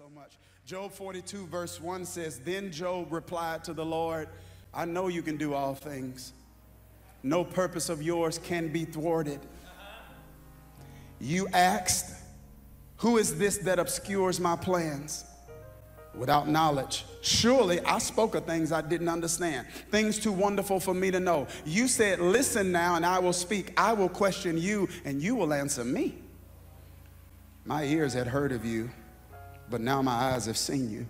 so much. Job 42, verse 1 says, Then Job replied to the Lord, I know you can do all things. No purpose of yours can be thwarted. You asked, Who is this that obscures my plans? Without knowledge. Surely I spoke of things I didn't understand, things too wonderful for me to know. You said, Listen now, and I will speak. I will question you, and you will answer me. My ears had heard of you but now my eyes have seen you.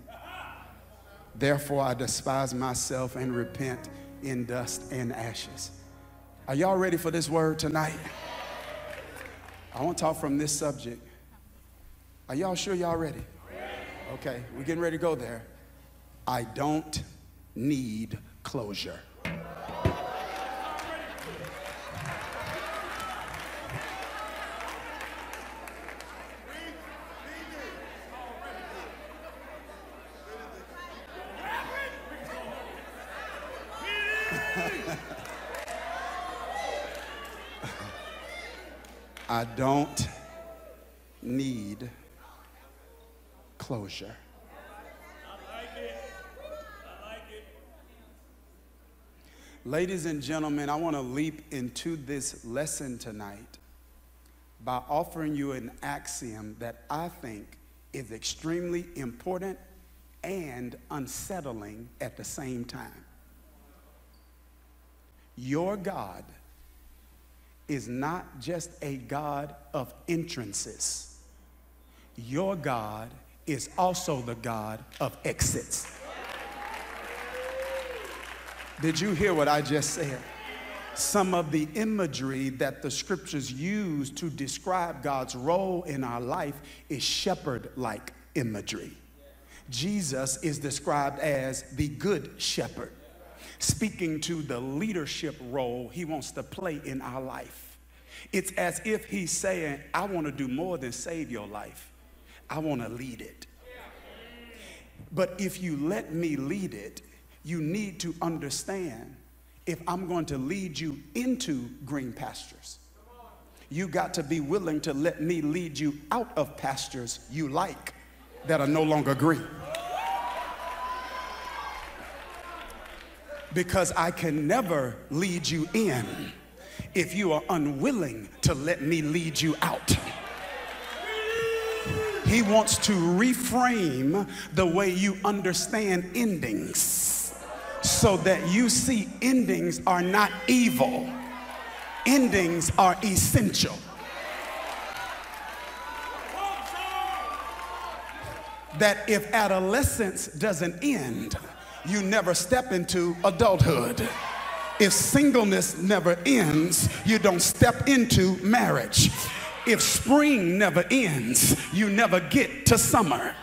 Therefore, I despise myself and repent in dust and ashes. Are y'all ready for this word tonight? I want to talk from this subject. Are y'all sure y'all ready? Okay, we're getting ready to go there. I don't need closure. I don't need closure. Ladies and gentlemen, I want to leap into this lesson tonight by offering you an axiom that I think is extremely important and unsettling at the same time. Your God is not just a God of entrances, your God is also the God of exits. Did you hear what I just said? Some of the imagery that the scriptures use to describe God's role in our life is shepherd like imagery. Jesus is described as the good shepherd speaking to the leadership role he wants to play in our life. It's as if he's saying, I want to do more than save your life, I want to lead it. But if you let me lead it, you need to understand if I'm going to lead you into green pastures, you got to be willing to let me lead you out of pastures you like that are no longer green. Because I can never lead you in if you are unwilling to let me lead you out. He wants to reframe the way you understand endings so that you see endings are not evil, endings are essential. That if adolescence doesn't end, you never step into adulthood. If singleness never ends, you don't step into marriage. If spring never ends, you never get to summer.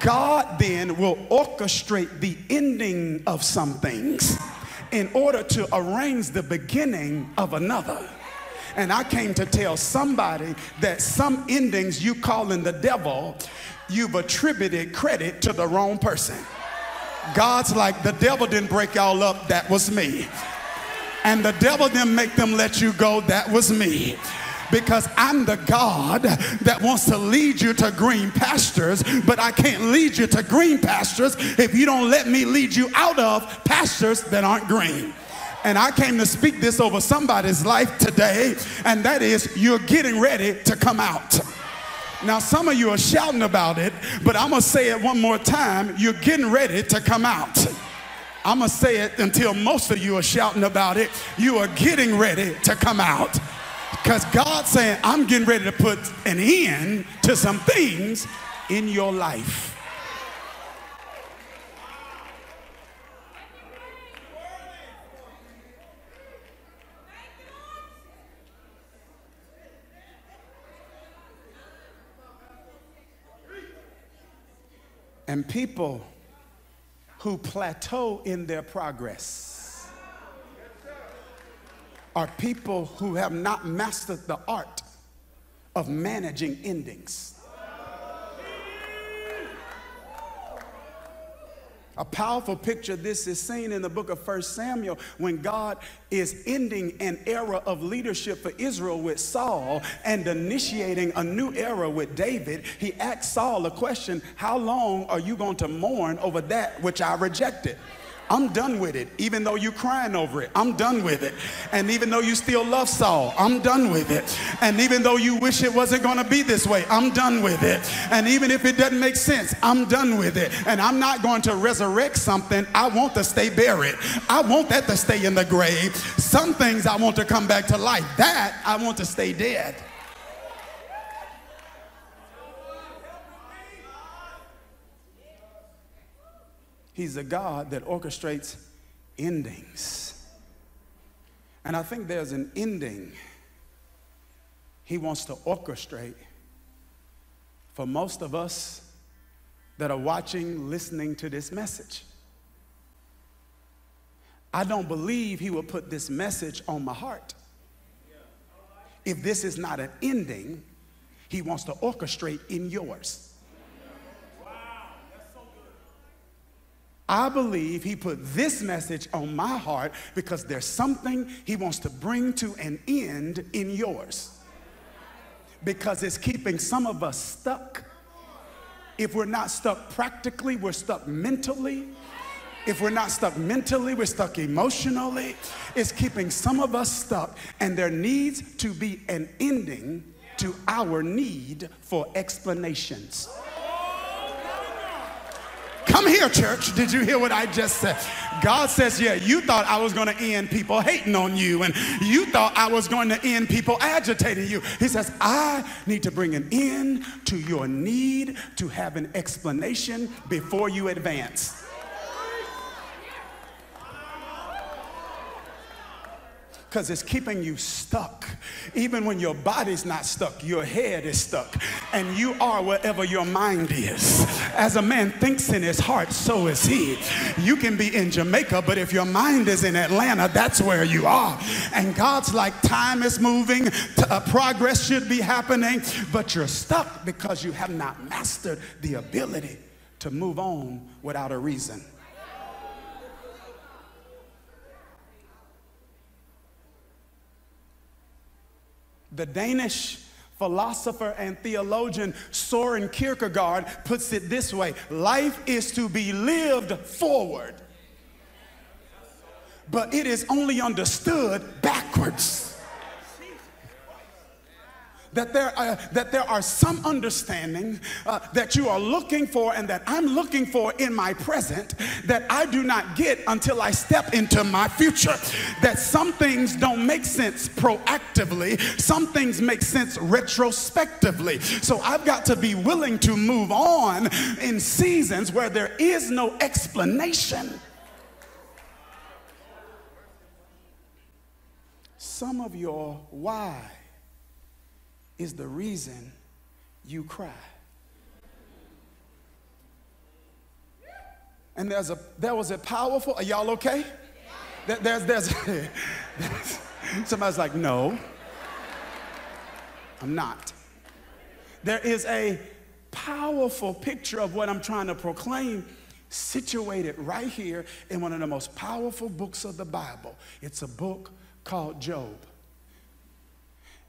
God then will orchestrate the ending of some things in order to arrange the beginning of another. And I came to tell somebody that some endings you call in the devil, you've attributed credit to the wrong person. God's like, the devil didn't break y'all up, that was me. And the devil didn't make them let you go, that was me because I'm the God that wants to lead you to green pastures, but I can't lead you to green pastures if you don't let me lead you out of pastures that aren't green. And I came to speak this over somebody's life today, and that is you're getting ready to come out. Now, some of you are shouting about it, but I'm going to say it one more time. You're getting ready to come out. I'm going to say it until most of you are shouting about it. You are getting ready to come out. Because God's saying, I'm getting ready to put an end to some things in your life. And people who plateau in their progress are people who have not mastered the art of managing endings. A powerful picture this is seen in the book of 1 Samuel when God is ending an era of leadership for Israel with Saul and initiating a new era with David. He asks Saul a question How long are you going to mourn over that which I rejected? I'm done with it. Even though you're crying over it, I'm done with it. And even though you still love Saul, I'm done with it. And even though you wish it wasn't going to be this way, I'm done with it. And even if it doesn't make sense, I'm done with it. And I'm not going to resurrect something I want to stay buried. I want that to stay in the grave. Some things I want to come back to life. That I want to stay dead. He's a God that orchestrates endings. And I think there's an ending he wants to orchestrate for most of us that are watching, listening to this message. I don't believe he will put this message on my heart. If this is not an ending, he wants to orchestrate in yours. I believe he put this message on my heart because there's something he wants to bring to an end in yours. Because it's keeping some of us stuck. If we're not stuck practically, we're stuck mentally. If we're not stuck mentally, we're stuck emotionally. It's keeping some of us stuck, and there needs to be an ending to our need for explanations. Come here, church. Did you hear what I just said? God says, Yeah, you thought I was going to end people hating on you, and you thought I was going to end people agitating you. He says, I need to bring an end to your need to have an explanation before you advance. Because it's keeping you stuck. Even when your body's not stuck, your head is stuck. And you are wherever your mind is. As a man thinks in his heart, so is he. You can be in Jamaica, but if your mind is in Atlanta, that's where you are. And God's like, time is moving, uh, progress should be happening, but you're stuck because you have not mastered the ability to move on without a reason. The Danish philosopher and theologian Soren Kierkegaard puts it this way life is to be lived forward, but it is only understood backwards that there are, that there are some understanding uh, that you are looking for and that I'm looking for in my present that I do not get until I step into my future. That some things don't make sense proactively, some things make sense retrospectively. So I've got to be willing to move on in seasons where there is no explanation. Some of your why is the reason you cry. And there's a there was a powerful, are y'all okay? There, there's there's somebody's like, no, I'm not. There is a powerful picture of what I'm trying to proclaim situated right here in one of the most powerful books of the Bible. It's a book called Job.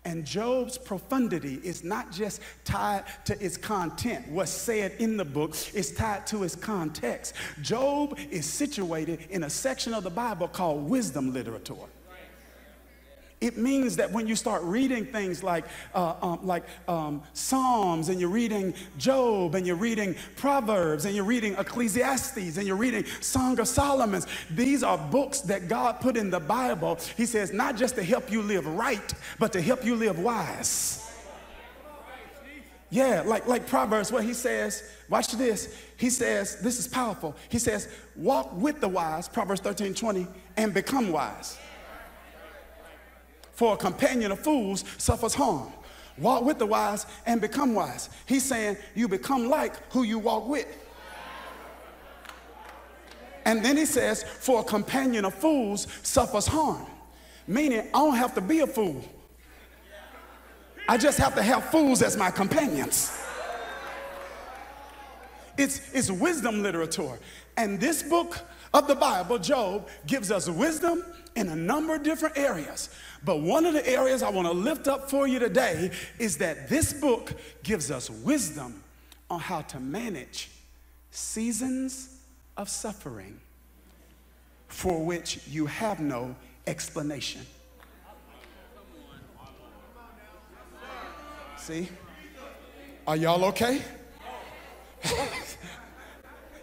And Job's profundity is not just tied to its content, what's said in the book is tied to its context. Job is situated in a section of the Bible called wisdom literature. It means that when you start reading things like, uh, um, like um, Psalms and you're reading Job and you're reading Proverbs and you're reading Ecclesiastes and you're reading Song of Solomon's, these are books that God put in the Bible. He says, not just to help you live right, but to help you live wise. Yeah, like, like Proverbs, where he says, watch this. He says, this is powerful. He says, walk with the wise, Proverbs 13 20, and become wise. For a companion of fools suffers harm. Walk with the wise and become wise. He's saying you become like who you walk with. And then he says, for a companion of fools suffers harm. Meaning, I don't have to be a fool. I just have to have fools as my companions. It's, it's wisdom literature. And this book of the Bible, Job, gives us wisdom in a number of different areas. But one of the areas I want to lift up for you today is that this book gives us wisdom on how to manage seasons of suffering for which you have no explanation. See? Are y'all okay?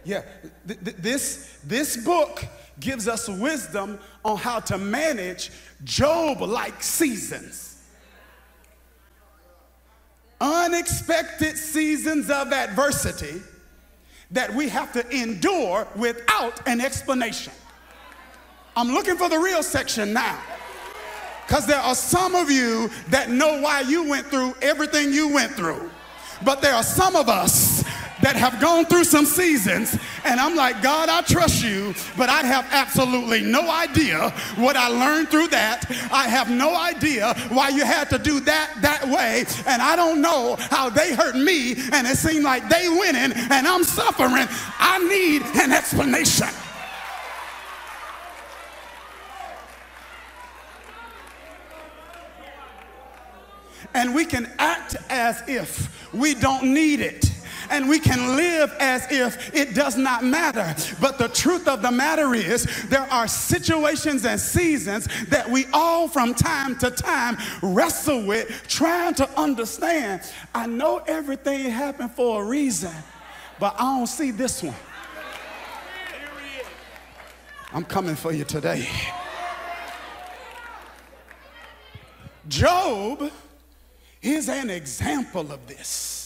yeah, th- th- this, this book gives us wisdom on how to manage Job like seasons. Unexpected seasons of adversity that we have to endure without an explanation. I'm looking for the real section now. Because there are some of you that know why you went through everything you went through. But there are some of us that have gone through some seasons, and I'm like, God, I trust you, but I have absolutely no idea what I learned through that. I have no idea why you had to do that that way, and I don't know how they hurt me, and it seemed like they winning, and I'm suffering. I need an explanation. and we can act as if we don't need it. And we can live as if it does not matter. But the truth of the matter is, there are situations and seasons that we all from time to time wrestle with, trying to understand. I know everything happened for a reason, but I don't see this one. I'm coming for you today. Job is an example of this.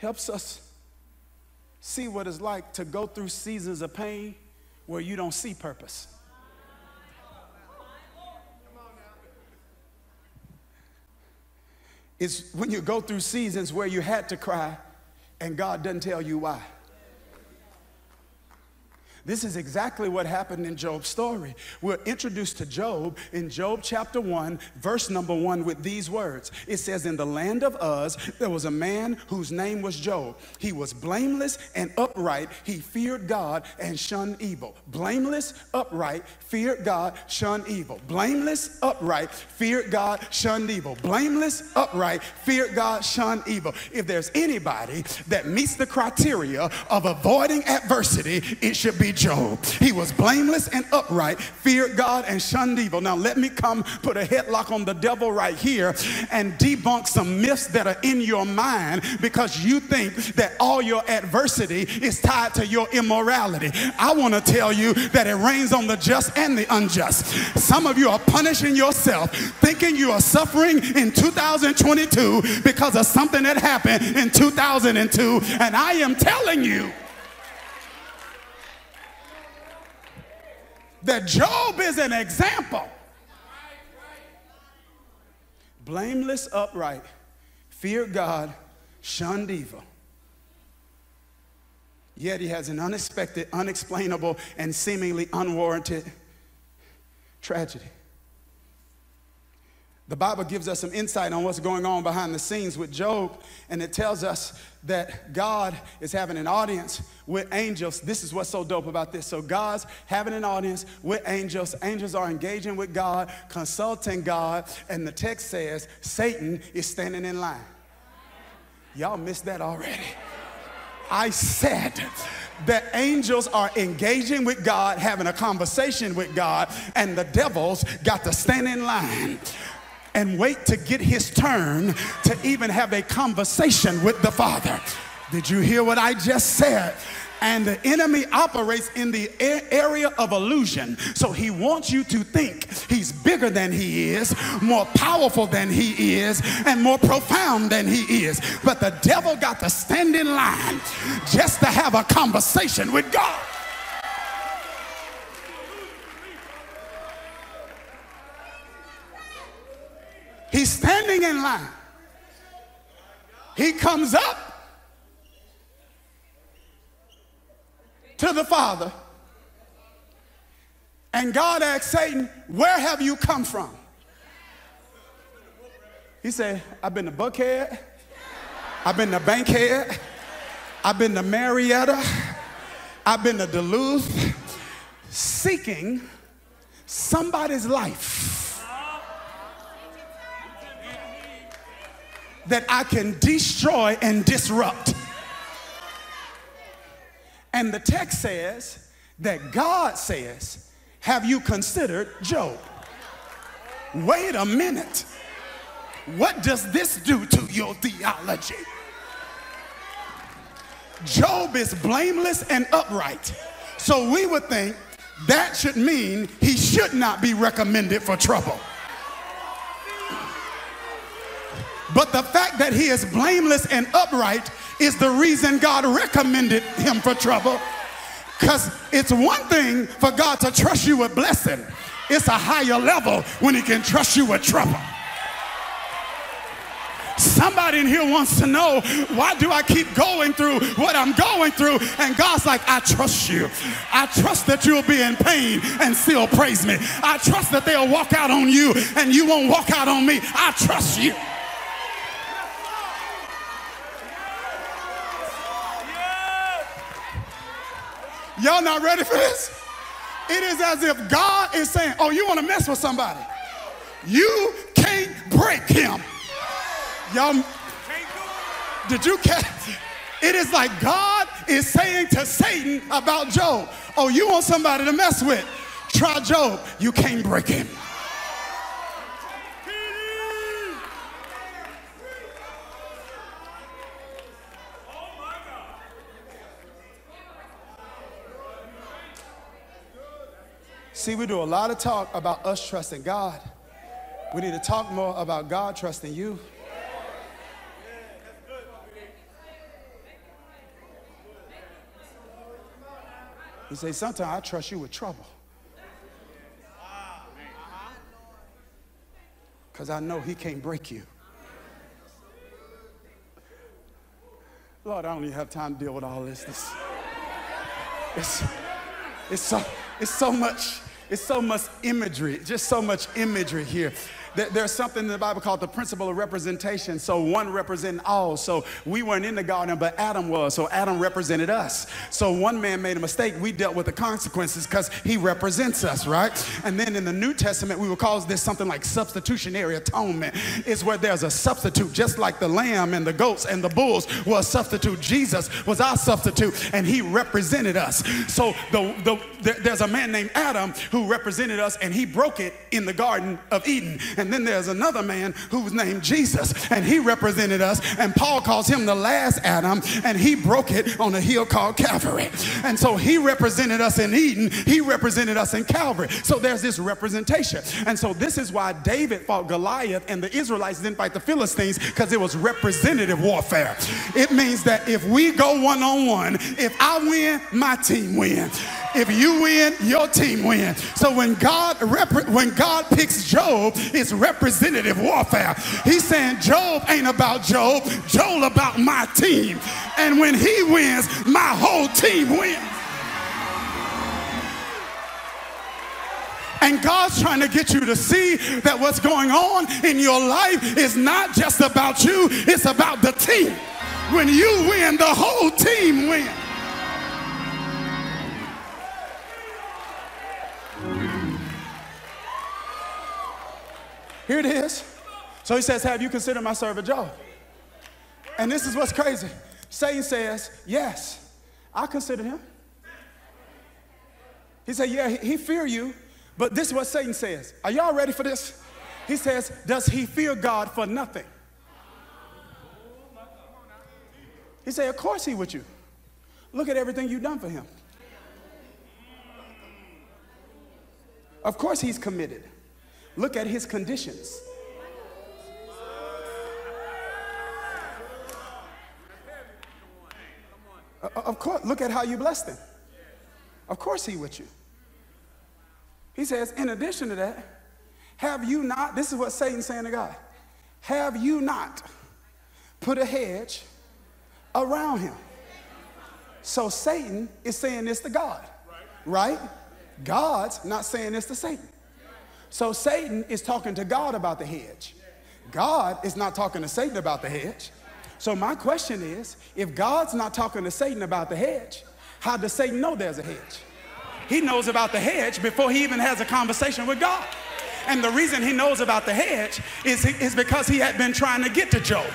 Helps us see what it's like to go through seasons of pain where you don't see purpose. It's when you go through seasons where you had to cry and God doesn't tell you why. This is exactly what happened in Job's story. We're introduced to Job in Job chapter 1, verse number 1, with these words. It says, In the land of Uz, there was a man whose name was Job. He was blameless and upright. He feared God and shunned evil. Blameless, upright, feared God, shunned evil. Blameless, upright, feared God, shunned evil. Blameless, upright, feared God, shunned evil. If there's anybody that meets the criteria of avoiding adversity, it should be Job. He was blameless and upright, feared God and shunned evil. Now, let me come put a headlock on the devil right here and debunk some myths that are in your mind because you think that all your adversity is tied to your immorality. I want to tell you that it rains on the just and the unjust. Some of you are punishing yourself thinking you are suffering in 2022 because of something that happened in 2002. And I am telling you, that Job is an example. Blameless, upright, feared God, shunned evil. Yet he has an unexpected, unexplainable, and seemingly unwarranted tragedy. The Bible gives us some insight on what's going on behind the scenes with Job, and it tells us that God is having an audience with angels. This is what's so dope about this. So, God's having an audience with angels. Angels are engaging with God, consulting God, and the text says Satan is standing in line. Y'all missed that already. I said that angels are engaging with God, having a conversation with God, and the devils got to stand in line and wait to get his turn to even have a conversation with the Father. Did you hear what I just said? And the enemy operates in the area of illusion. So he wants you to think he's bigger than he is, more powerful than he is, and more profound than he is. But the devil got to stand in line just to have a conversation with God. He's standing in line. He comes up to the Father. And God asks Satan, Where have you come from? He said, I've been to Buckhead. I've been to Bankhead. I've been to Marietta. I've been to Duluth seeking somebody's life that I can destroy and disrupt. And the text says that God says, Have you considered Job? Wait a minute. What does this do to your theology? Job is blameless and upright. So we would think that should mean he should not be recommended for trouble. But the fact that he is blameless and upright is the reason God recommended him for trouble. Because it's one thing for God to trust you with blessing, it's a higher level when he can trust you with trouble. Somebody in here wants to know why do I keep going through what I'm going through? And God's like, I trust you. I trust that you'll be in pain and still praise me. I trust that they'll walk out on you and you won't walk out on me. I trust you. Y'all not ready for this? It is as if God is saying, Oh, you want to mess with somebody? You can't break him. Y'all, did you catch? It is like God is saying to Satan about Job, Oh, you want somebody to mess with? Try Job. You can't break him. See, we do a lot of talk about us trusting God. We need to talk more about God trusting you. He says, Sometimes I trust you with trouble. Because I know He can't break you. Lord, I don't even have time to deal with all this. this it's, it's, so, it's so much it's so much imagery, just so much imagery here. There's something in the Bible called the principle of representation. So one representing all. So we weren't in the garden, but Adam was. So Adam represented us. So one man made a mistake. We dealt with the consequences because he represents us, right? And then in the New Testament, we would call this something like substitutionary atonement. It's where there's a substitute, just like the lamb and the goats and the bulls were a substitute. Jesus was our substitute, and he represented us. So the, the, there's a man named Adam who represented us, and he broke it in the Garden of Eden. And then there's another man who was named Jesus, and he represented us. And Paul calls him the last Adam, and he broke it on a hill called Calvary. And so he represented us in Eden, he represented us in Calvary. So there's this representation. And so this is why David fought Goliath, and the Israelites didn't fight the Philistines because it was representative warfare. It means that if we go one on one, if I win, my team wins. If you win, your team wins. So when God when God picks Job, it's representative warfare. He's saying Job ain't about Job, Joel about my team. And when he wins, my whole team wins. And God's trying to get you to see that what's going on in your life is not just about you, it's about the team. When you win, the whole team wins. Here it is. So he says, Have you considered my servant Job? And this is what's crazy. Satan says, Yes, I consider him. He said, Yeah, he, fear you. But this is what Satan says. Are y'all ready for this? He says, Does he fear God for nothing? He said, Of course he with you. Look at everything you've done for him. Of course he's committed. Look at his conditions. Uh, of course, look at how you blessed him. Of course, he with you. He says, in addition to that, have you not, this is what Satan's saying to God, have you not put a hedge around him? So Satan is saying this to God, right? God's not saying this to Satan. So Satan is talking to God about the hedge. God is not talking to Satan about the hedge. So my question is, if God's not talking to Satan about the hedge, how does Satan know there's a hedge? He knows about the hedge before he even has a conversation with God. And the reason he knows about the hedge is, is because he had been trying to get to Job.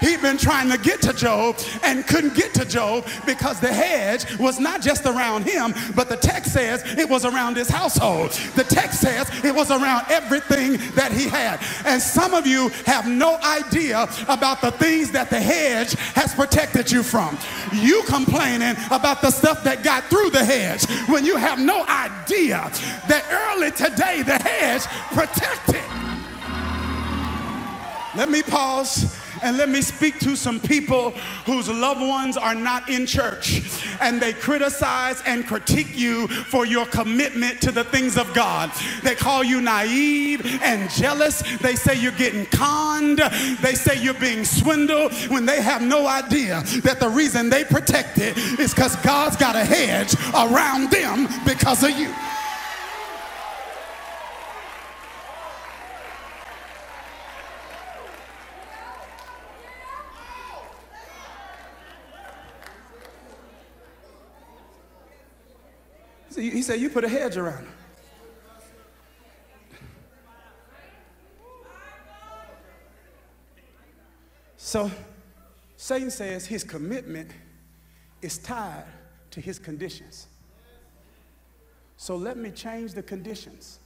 He'd been trying to get to Job and couldn't get to Job because the hedge was not just around him, but the text says it was around his household. The text says it was around everything that he had. And some of you have no idea about the things that the hedge has protected you from. You complaining about the stuff that got through the hedge when you have no idea that early today the hedge protected. Let me pause and let me speak to some people whose loved ones are not in church and they criticize and critique you for your commitment to the things of God. They call you naive and jealous. They say you're getting conned. They say you're being swindled when they have no idea that the reason they protect it is because God's got a hedge around them because of you. He said, You put a hedge around him. So Satan says his commitment is tied to his conditions. So let me change the conditions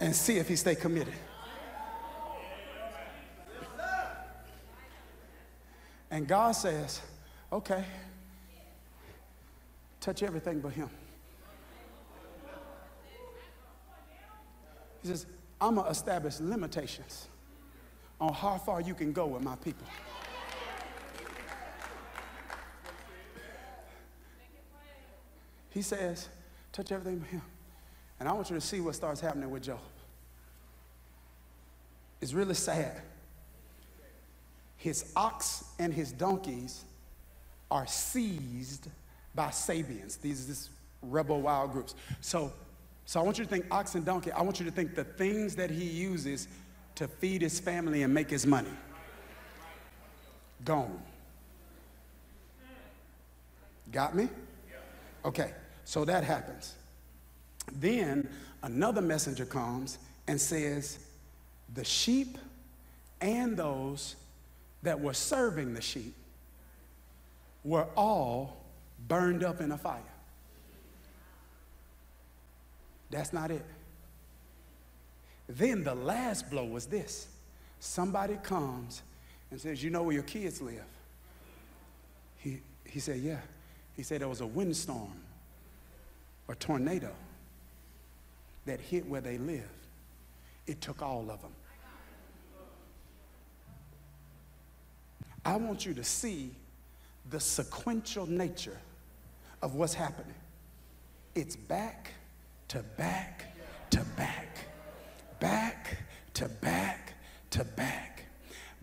and see if he stay committed. And God says, okay, touch everything but him. He says, I'm going to establish limitations on how far you can go with my people. He says, touch everything but him. And I want you to see what starts happening with Job. It's really sad. His ox and his donkeys are seized by Sabeans. These these rebel wild groups. So, so I want you to think ox and donkey. I want you to think the things that he uses to feed his family and make his money. Gone. Got me? Okay, so that happens. Then another messenger comes and says, The sheep and those that were serving the sheep were all burned up in a fire. That's not it. Then the last blow was this somebody comes and says, You know where your kids live? He, he said, Yeah. He said there was a windstorm or tornado that hit where they live. It took all of them. I want you to see the sequential nature of what's happening. It's back to back to back, back to back to back,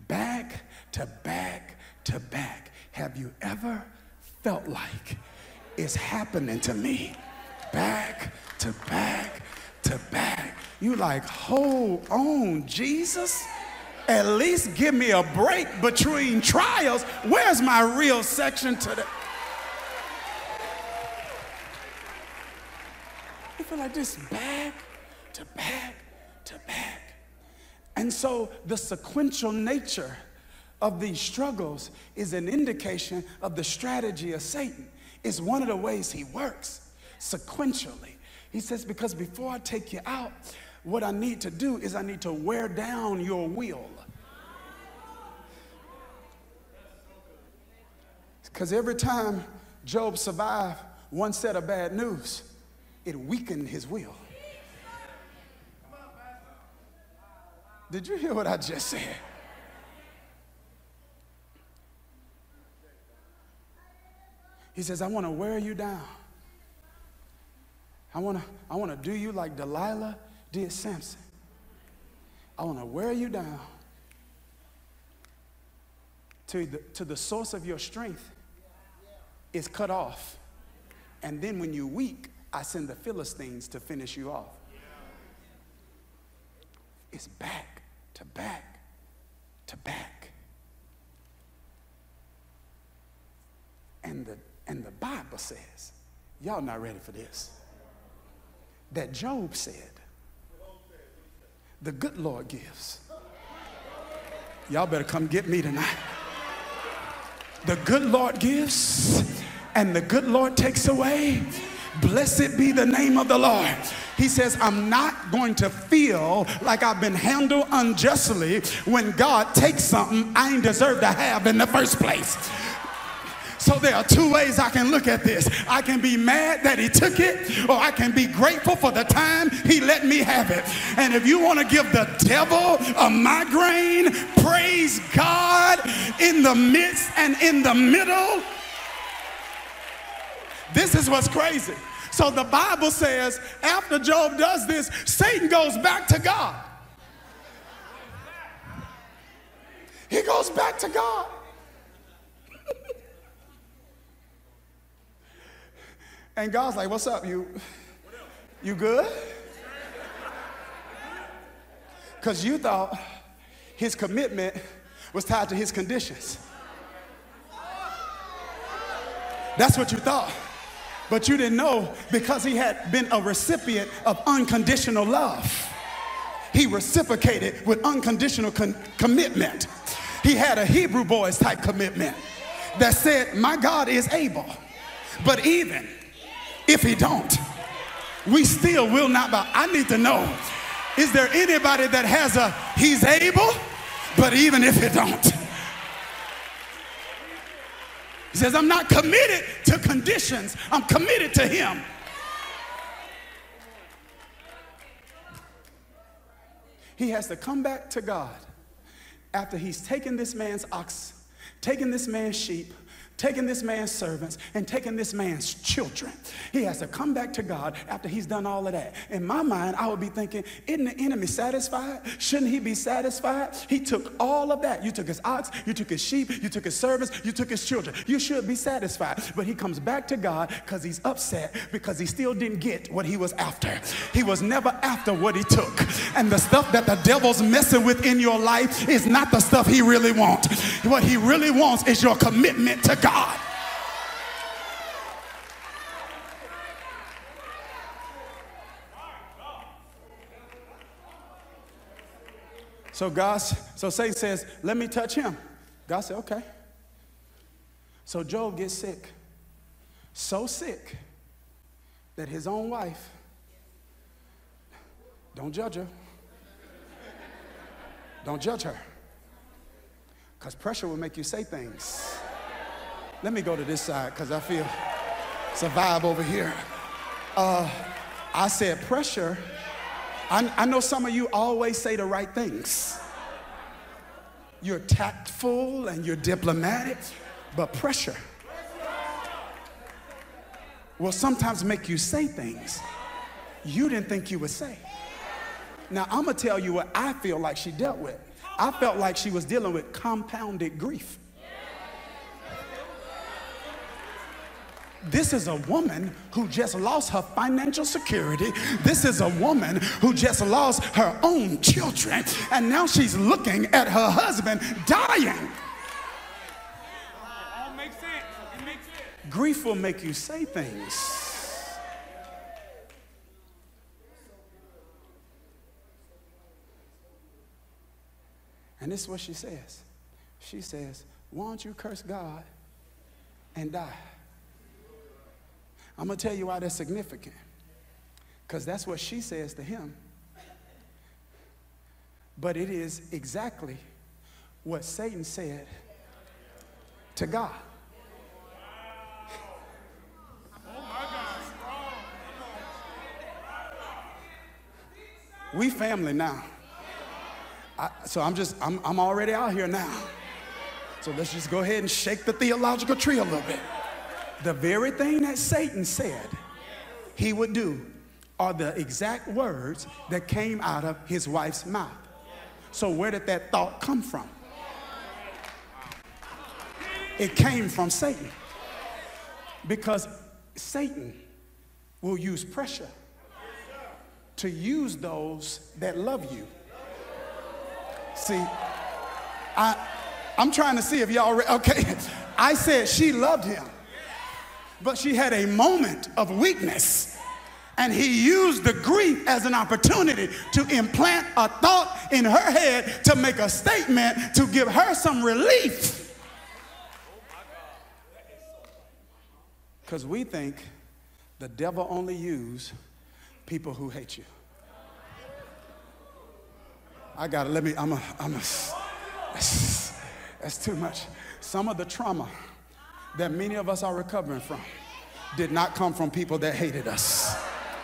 back to back to back. Have you ever felt like it's happening to me? Back to back to back. You like, hold on, Jesus? At least give me a break between trials. Where's my real section today? Feel like this back to back to back. And so the sequential nature of these struggles is an indication of the strategy of Satan. It's one of the ways he works sequentially. He says, because before I take you out, what I need to do is I need to wear down your will. Because every time Job survived one set of bad news, it weakened his will. Did you hear what I just said? He says, I want to wear you down. I want to I want to do you like Delilah did Samson. I want to wear you down to the, to the source of your strength is cut off. And then when you're weak, I send the Philistines to finish you off. It's back to back to back. And the, and the Bible says, y'all not ready for this, that Job said, the good Lord gives. Y'all better come get me tonight. The good Lord gives, and the good Lord takes away. Blessed be the name of the Lord. He says, I'm not going to feel like I've been handled unjustly when God takes something I ain't deserve to have in the first place. So there are two ways I can look at this. I can be mad that he took it, or I can be grateful for the time he let me have it. And if you want to give the devil a migraine, praise God in the midst and in the middle. This is what's crazy. So the Bible says after Job does this, Satan goes back to God. He goes back to God. and God's like, What's up? You, you good? Because you thought his commitment was tied to his conditions. That's what you thought. But you didn't know because he had been a recipient of unconditional love. He reciprocated with unconditional con- commitment. He had a Hebrew boys type commitment that said, My God is able. But even if he don't, we still will not bow. I need to know, is there anybody that has a he's able, but even if he don't? He says, I'm not committed to conditions, I'm committed to Him. He has to come back to God after he's taken this man's ox, taken this man's sheep, taking this man's servants and taking this man's children. He has to come back to God after he's done all of that. In my mind, I would be thinking, isn't the enemy satisfied? Shouldn't he be satisfied? He took all of that. You took his ox, you took his sheep, you took his servants, you took his children. You should be satisfied. But he comes back to God because he's upset because he still didn't get what he was after. He was never after what he took. And the stuff that the devil's messing with in your life is not the stuff he really wants. What he really wants is your commitment to God. So God, so Satan says, let me touch him. God said, okay. So Job gets sick. So sick that his own wife, don't judge her. Don't judge her. Because pressure will make you say things. Let me go to this side because I feel it's a vibe over here. Uh, I said pressure. I, I know some of you always say the right things. You're tactful and you're diplomatic, but pressure will sometimes make you say things you didn't think you would say. Now, I'm gonna tell you what I feel like she dealt with. I felt like she was dealing with compounded grief. This is a woman who just lost her financial security. This is a woman who just lost her own children. And now she's looking at her husband dying. Grief will make you say things. And this is what she says. She says, Why don't you curse God and die? I'm going to tell you why that's significant. Because that's what she says to him. But it is exactly what Satan said to God. We family now. I, so I'm just, I'm, I'm already out here now. So let's just go ahead and shake the theological tree a little bit. The very thing that Satan said he would do are the exact words that came out of his wife's mouth. So, where did that thought come from? It came from Satan. Because Satan will use pressure to use those that love you See, I, I'm trying to see if y'all, re- okay. I said she loved him, but she had a moment of weakness. And he used the grief as an opportunity to implant a thought in her head to make a statement to give her some relief. Because we think the devil only use people who hate you. I got to let me, I'm a, I'm a, that's, that's too much. Some of the trauma that many of us are recovering from did not come from people that hated us.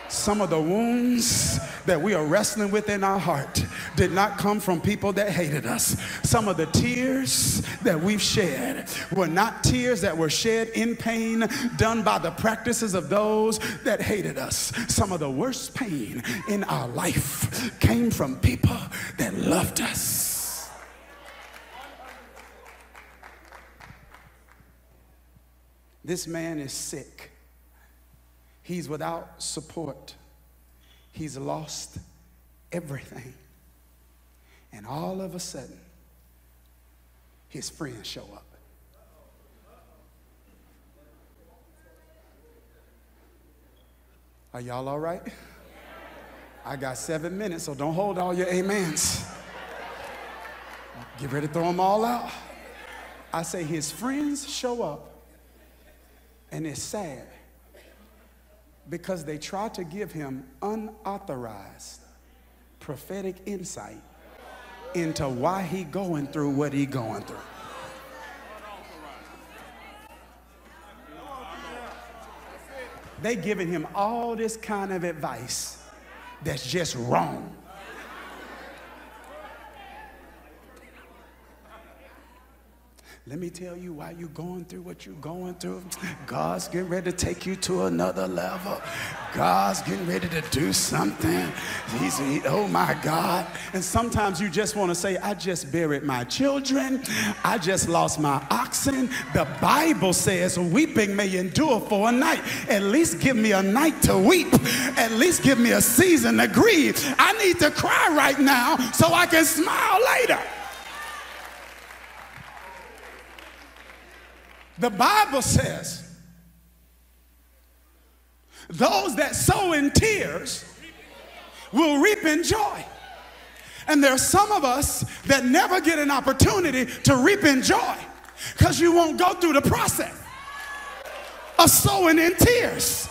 Some of the wounds that we are wrestling with in our heart did not come from people that hated us. Some of the tears that we've shed were not tears that were shed in pain done by the practices of those that hated us. Some of the worst pain in our life came from people that loved us. This man is sick. He's without support. He's lost everything. And all of a sudden, his friends show up. Are y'all all right? I got seven minutes, so don't hold all your amens. Get ready to throw them all out. I say his friends show up, and it's sad because they try to give him unauthorized prophetic insight into why he going through what he going through. They giving him all this kind of advice that's just wrong. Let me tell you why you're going through what you're going through. God's getting ready to take you to another level. God's getting ready to do something. He's, he, oh my God. And sometimes you just want to say, I just buried my children. I just lost my oxen. The Bible says, weeping may endure for a night. At least give me a night to weep. At least give me a season to grieve. I need to cry right now so I can smile later. The Bible says, those that sow in tears will reap in joy. And there are some of us that never get an opportunity to reap in joy because you won't go through the process of sowing in tears.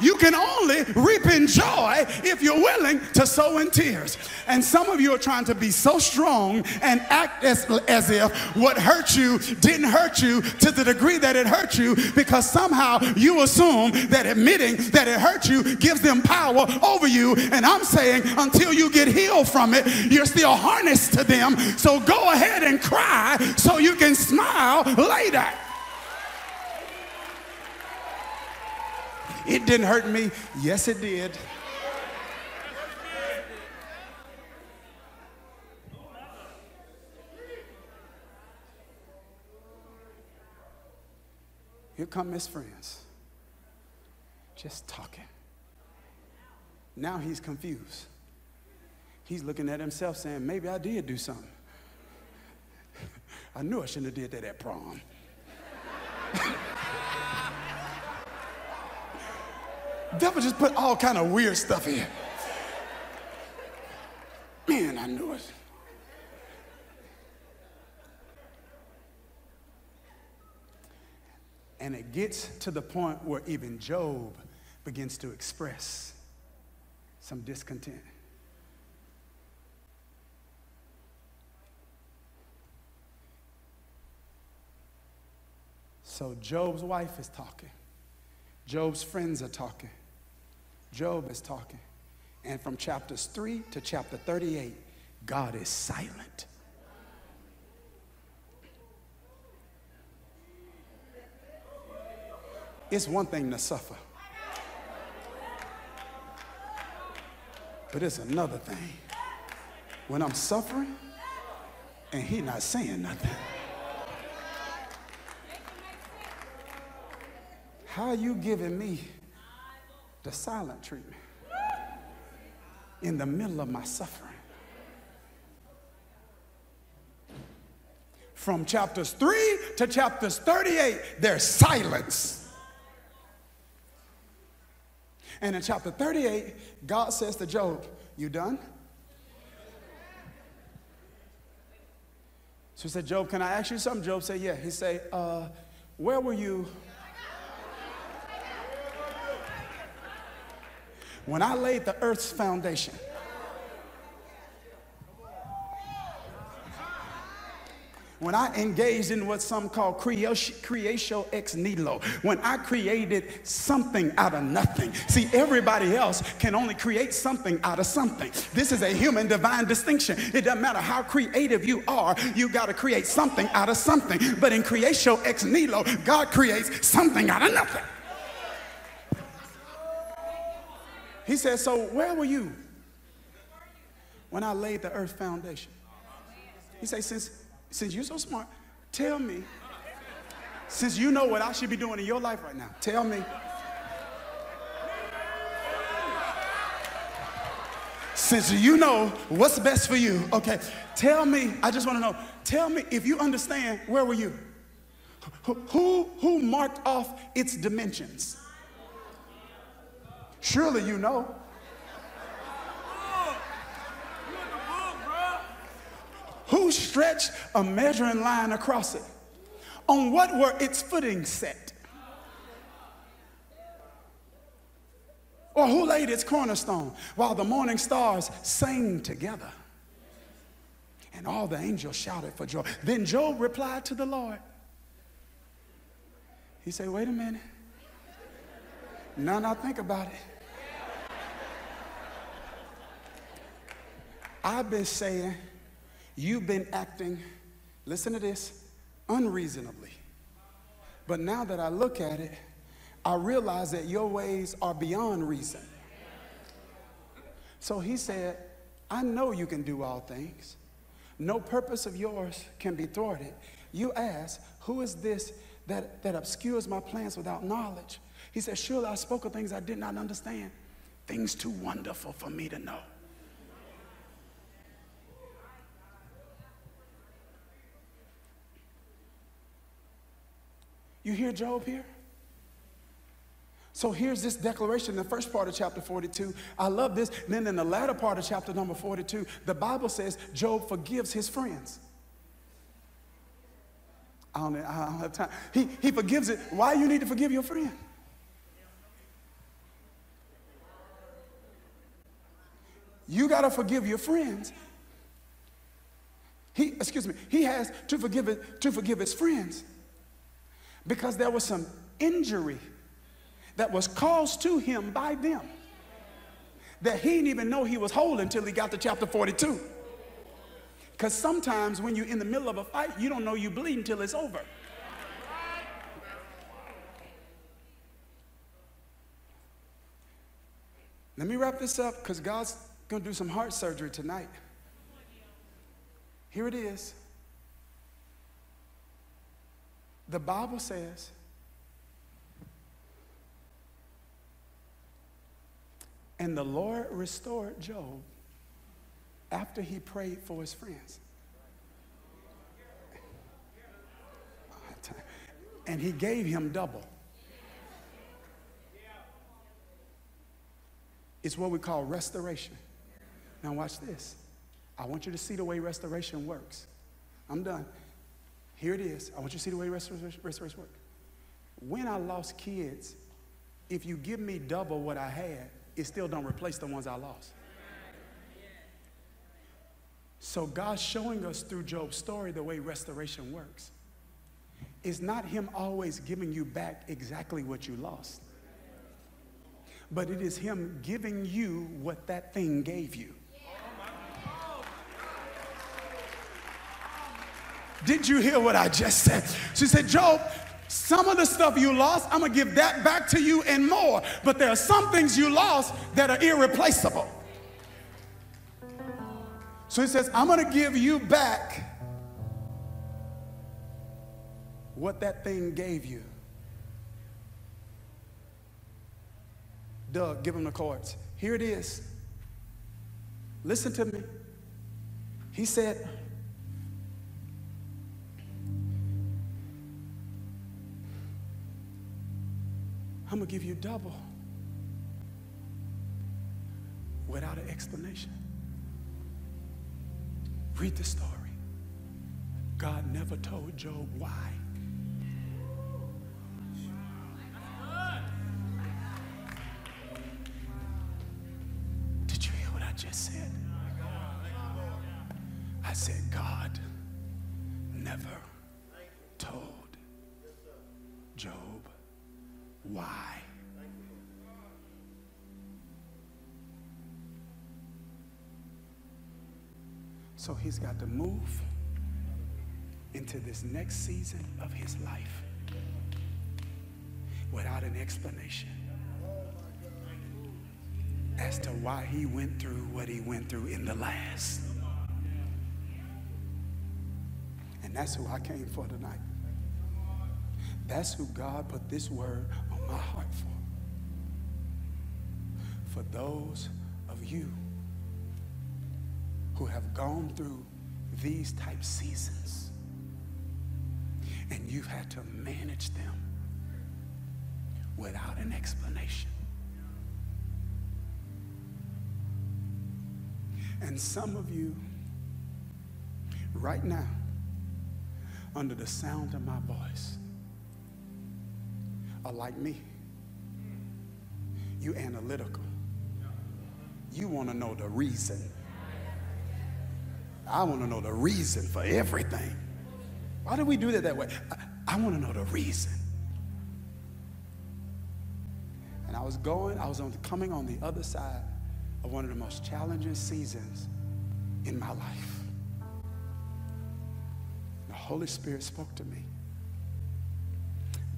You can only reap in joy if you're willing to sow in tears. And some of you are trying to be so strong and act as, as if what hurt you didn't hurt you to the degree that it hurt you because somehow you assume that admitting that it hurt you gives them power over you. And I'm saying until you get healed from it, you're still harnessed to them. So go ahead and cry so you can smile later. It didn't hurt me. Yes, it did. Here come his friends. Just talking. Now he's confused. He's looking at himself saying, maybe I did do something. I knew I shouldn't have did that at prom. devil just put all kind of weird stuff in. Man, I knew it. And it gets to the point where even Job begins to express some discontent. So Job's wife is talking. Job's friends are talking. Job is talking. And from chapters 3 to chapter 38, God is silent. It's one thing to suffer, but it's another thing when I'm suffering and He not saying nothing. How are you giving me the silent treatment in the middle of my suffering. From chapters 3 to chapters 38, there's silence. And in chapter 38, God says to Job, You done? So he said, Job, can I ask you something? Job said, Yeah. He said, uh, Where were you when I laid the earth's foundation? when I engaged in what some call creatio ex nihilo, when I created something out of nothing. See, everybody else can only create something out of something. This is a human divine distinction. It doesn't matter how creative you are, you got to create something out of something. But in creatio ex nihilo, God creates something out of nothing. He says, So where were you when I laid the earth foundation? He says, Since since you're so smart, tell me, since you know what I should be doing in your life right now, tell me. Since you know what's best for you, okay, tell me, I just want to know, tell me if you understand, where were you? Who, who marked off its dimensions? Surely you know. Who stretched a measuring line across it? On what were its footing set? Or who laid its cornerstone while the morning stars sang together? And all the angels shouted for joy. Then Job replied to the Lord. He said, Wait a minute. Now, now think about it. I've been saying You've been acting, listen to this, unreasonably. But now that I look at it, I realize that your ways are beyond reason. So he said, I know you can do all things. No purpose of yours can be thwarted. You ask, Who is this that, that obscures my plans without knowledge? He said, Surely I spoke of things I did not understand, things too wonderful for me to know. You hear Job here? So here's this declaration in the first part of chapter 42. I love this. And Then in the latter part of chapter number 42, the Bible says Job forgives his friends. I don't, I don't have time. He, he forgives it. Why you need to forgive your friend? You got to forgive your friends. He, excuse me, he has to forgive it, to forgive his friends because there was some injury that was caused to him by them that he didn't even know he was whole until he got to chapter 42. Because sometimes when you're in the middle of a fight, you don't know you bleed until it's over. Let me wrap this up because God's going to do some heart surgery tonight. Here it is. The Bible says, and the Lord restored Job after he prayed for his friends. And he gave him double. It's what we call restoration. Now, watch this. I want you to see the way restoration works. I'm done. Here it is. I want you to see the way restoration, restoration works. When I lost kids, if you give me double what I had, it still don't replace the ones I lost. So God's showing us through Job's story the way restoration works. It's not him always giving you back exactly what you lost. But it is him giving you what that thing gave you. Did you hear what I just said? She said, Job, some of the stuff you lost, I'm gonna give that back to you and more. But there are some things you lost that are irreplaceable. So he says, I'm gonna give you back what that thing gave you. Doug, give him the chords. Here it is. Listen to me. He said, I'm going to give you double without an explanation. Read the story. God never told Job why. Did you hear what I just said? I said, God never told Job why. So he's got to move into this next season of his life without an explanation as to why he went through what he went through in the last. And that's who I came for tonight. That's who God put this word my heart for. For those of you who have gone through these type seasons and you've had to manage them without an explanation. And some of you, right now, under the sound of my voice, are like me. You analytical. You want to know the reason. I want to know the reason for everything. Why do we do that that way? I, I want to know the reason. And I was going, I was on, coming on the other side of one of the most challenging seasons in my life. The Holy Spirit spoke to me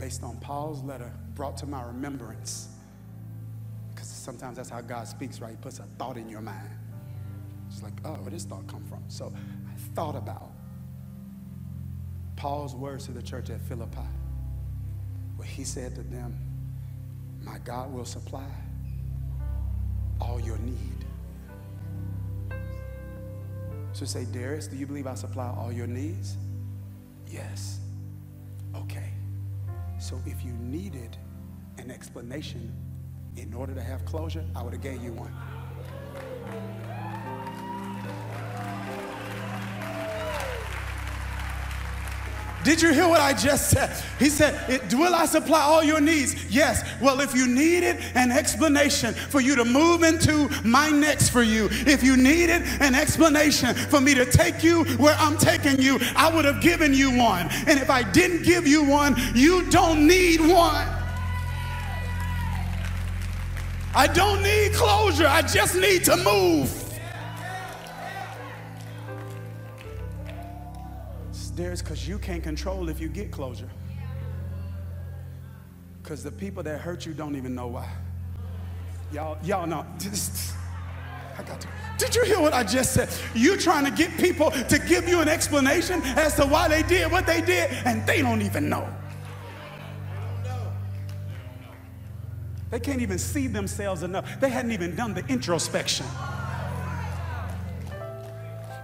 based on Paul's letter brought to my remembrance. Because sometimes that's how God speaks, right? He puts a thought in your mind. It's like, oh, where did this thought come from? So I thought about Paul's words to the church at Philippi, where he said to them, My God will supply all your need. So say, Dharius, do you believe I supply all your needs? Yes. Okay. So if you needed an explanation in order to have closure, I would have gave you one. Did you hear what I just said? He said, Will I supply all your needs? Yes. Well, if you needed an explanation for you to move into my next for you, if you needed an explanation for me to take you where I'm taking you, I would have given you one. And if I didn't give you one, you don't need one. I don't need closure, I just need to move. There's because you can't control if you get closure. Because the people that hurt you don't even know why. Y'all, y'all know. I got to. Did you hear what I just said? You trying to get people to give you an explanation as to why they did what they did, and they don't even know. They don't know. They can't even see themselves enough. They hadn't even done the introspection.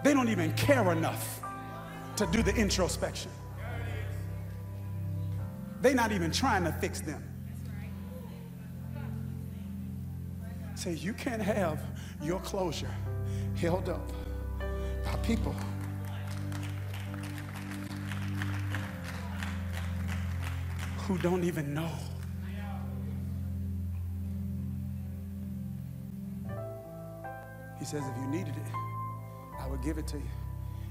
They don't even care enough to do the introspection. They're not even trying to fix them. Say, you can't have your closure held up by people who don't even know. He says, if you needed it, I would give it to you.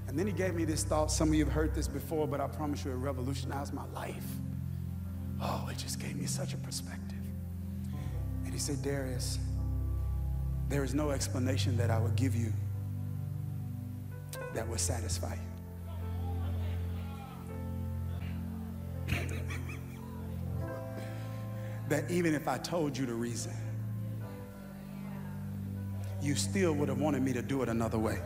And then he gave me this thought. Some of you have heard this before, but I promise you it revolutionized my life. Oh, it just gave me such a perspective. And he said, Dharius, there is no explanation that I would give you that would satisfy you. that even if I told you the reason, you still would have wanted me to do it another way.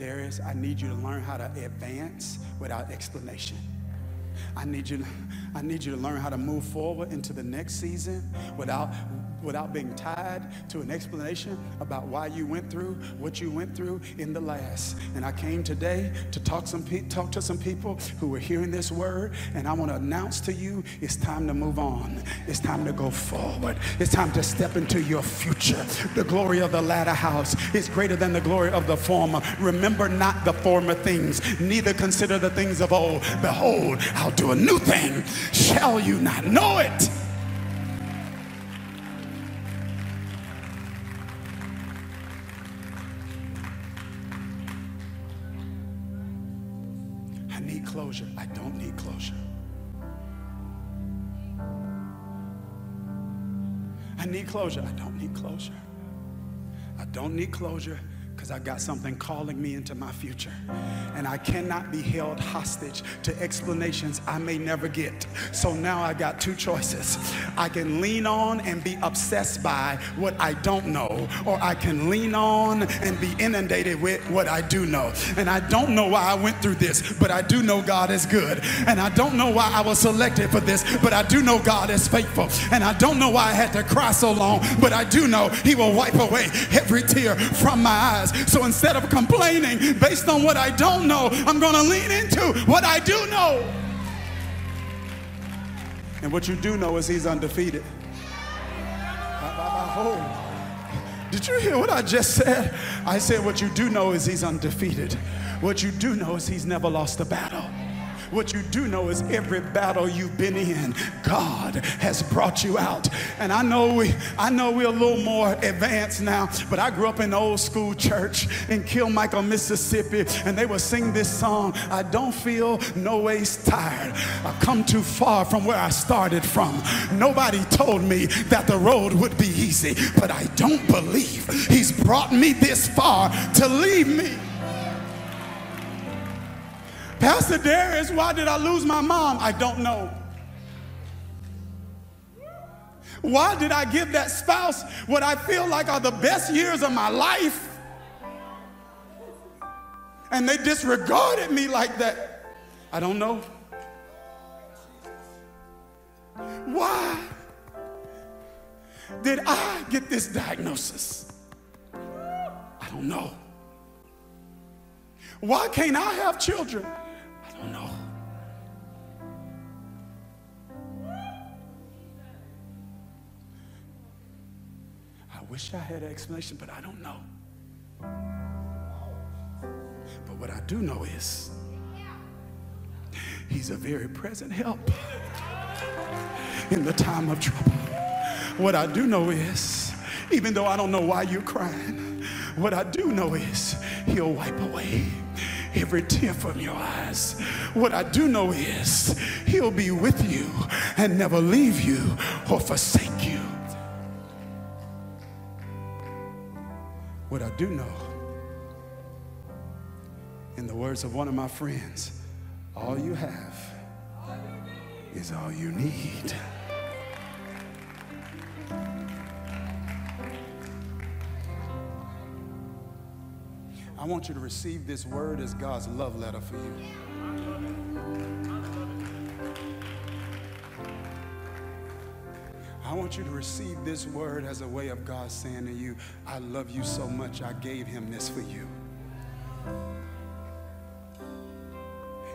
Dharius, I need you to learn how to advance without explanation. I need you, I need you to learn how to move forward into the next season without without being tied to an explanation about why you went through what you went through in the last. And I came today to talk some pe- talk to some people who are hearing this word, and I want to announce to you it's time to move on. It's time to go forward. It's time to step into your future. The glory of the latter house is greater than the glory of the former. Remember not the former things, neither consider the things of old. Behold, I'll do a new thing. Shall you not know it? Closure. I don't need closure. I need closure. I don't need closure. I don't need closure because I got something calling me into my future. And I cannot be held hostage to explanations I may never get. So now I got two choices. I can lean on and be obsessed by what I don't know, or I can lean on and be inundated with what I do know. And I don't know why I went through this, but I do know God is good. And I don't know why I was selected for this, but I do know God is faithful. And I don't know why I had to cry so long, but I do know He will wipe away every tear from my eyes. So instead of complaining based on what I don't know, I'm going to lean into what I do know. And what you do know is he's undefeated. Did you hear what I just said? I said, What you do know is he's undefeated. What you do know is he's never lost a battle. What you do know is every battle you've been in, God has brought you out. And I know we, I know we're a little more advanced now, but I grew up in old school church in Kilmichael, Mississippi, and they would sing this song. I don't feel no ways tired. I come too far from where I started from. Nobody told me that the road would be easy, but I don't believe He's brought me this far to leave me. Pastor Dharius, why did I lose my mom? I don't know. Why did I give that spouse what I feel like are the best years of my life? And they disregarded me like that. I don't know. Why did I get this diagnosis? I don't know. Why can't I have children? Know. I wish I had an explanation, but I don't know. But what I do know is He's a very present help in the time of trouble. What I do know is, even though I don't know why you're crying, what I do know is He'll wipe away every tear from your eyes. What I do know is He'll be with you and never leave you or forsake you. What I do know, in the words of one of my friends, all you have is all you need. I want you to receive this word as God's love letter for you. I want you to receive this word as a way of God saying to you, I love you so much, I gave him this for you.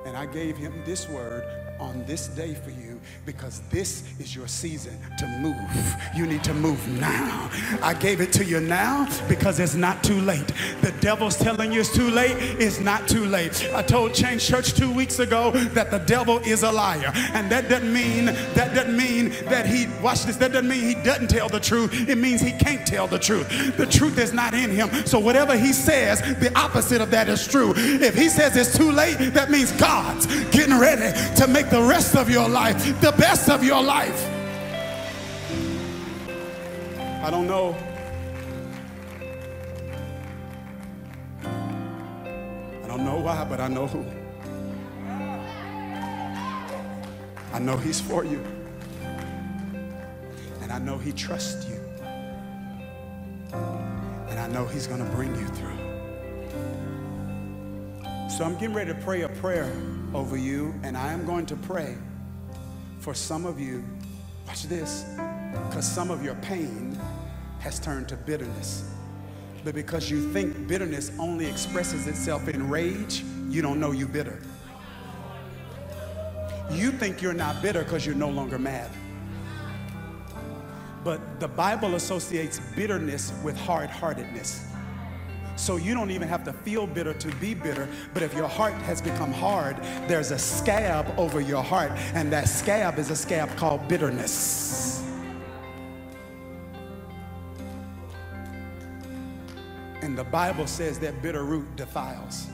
And I gave him this word on this day for you because this is your season to move. You need to move now. I gave it to you now because it's not too late. The devil's telling you it's too late. It's not too late. I told Change Church two weeks ago that the devil is a liar. And that doesn't mean that doesn't mean that he watch this. That doesn't mean he doesn't tell the truth. It means he can't tell the truth. The truth is not in him. So whatever he says, the opposite of that is true. If he says it's too late, that means God's getting ready to make the rest of your life the best of your life. I don't know. I don't know why, but I know who. I know He's for you. And I know He trusts you. And I know He's going to bring you through. So I'm getting ready to pray a prayer over you, and I am going to pray for some of you. Watch this. Because some of your pain has turned to bitterness. But because you think bitterness only expresses itself in rage, you don't know you're bitter. You think you're not bitter because you're no longer mad. But the Bible associates bitterness with hard heartedness. So you don't even have to feel bitter to be bitter. But if your heart has become hard, there's a scab over your heart. And that scab is a scab called bitterness. And the Bible says that bitter root defiles.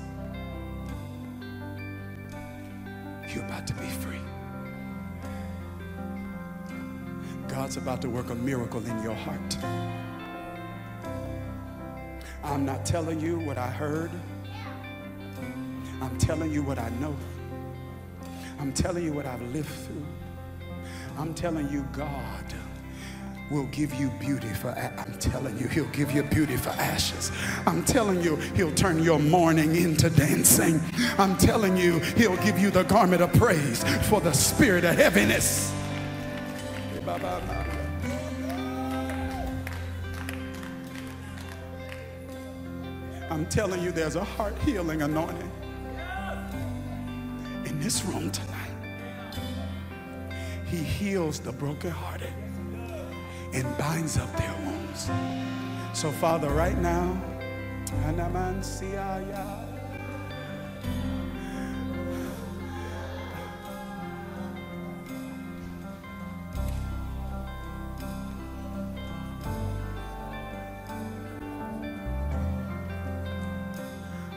You're about to be free. God's about to work a miracle in your heart. I'm not telling you what I heard. I'm telling you what I know. I'm telling you what I've lived through. I'm telling you, God will give you beauty for I'm telling you he'll give you beauty for ashes. I'm telling you he'll turn your mourning into dancing. I'm telling you he'll give you the garment of praise for the spirit of heaviness. I'm telling you there's a heart healing anointing in this room tonight. He heals the brokenhearted and binds up their wounds. So, Father, right now,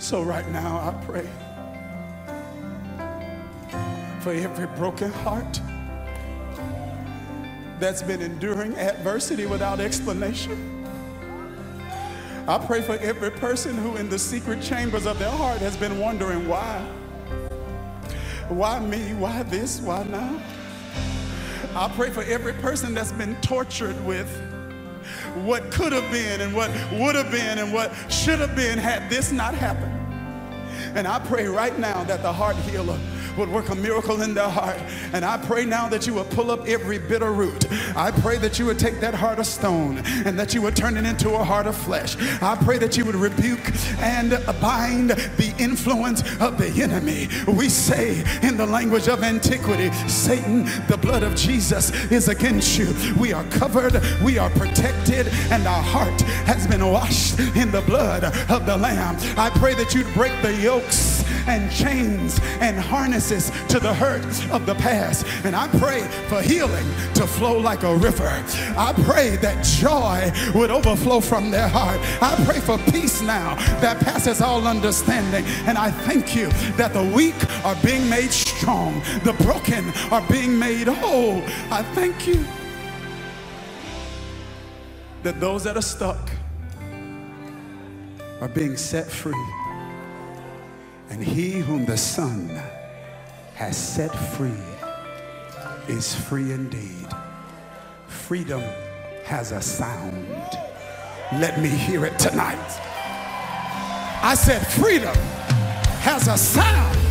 So, right now, I pray for every broken heart that's been enduring adversity without explanation. I pray for every person who, in the secret chambers of their heart, has been wondering why. Why me? Why this? Why now? I pray for every person that's been tortured with what could have been and what would have been and what should have been had this not happened. And I pray right now that the heart healer would work a miracle in their heart. And I pray now that you would pull up every bitter root. I pray that you would take that heart of stone and that you would turn it into a heart of flesh. I pray that you would rebuke and bind the influence of the enemy. We say in the language of antiquity, Satan, the blood of Jesus is against you. We are covered, we are protected, and our heart has been washed in the blood of the Lamb. I pray that you'd break the yokes and chains and harnesses to the hurt of the past. And I pray for healing to flow like a river. I pray that joy would overflow from their heart. I pray for peace now that passes all understanding. And I thank you that the weak are being made strong, the broken are being made whole. I thank you that those that are stuck are being set free. And he whom the Son has set free is free indeed. Freedom has a sound. Let me hear it tonight. I said, freedom has a sound.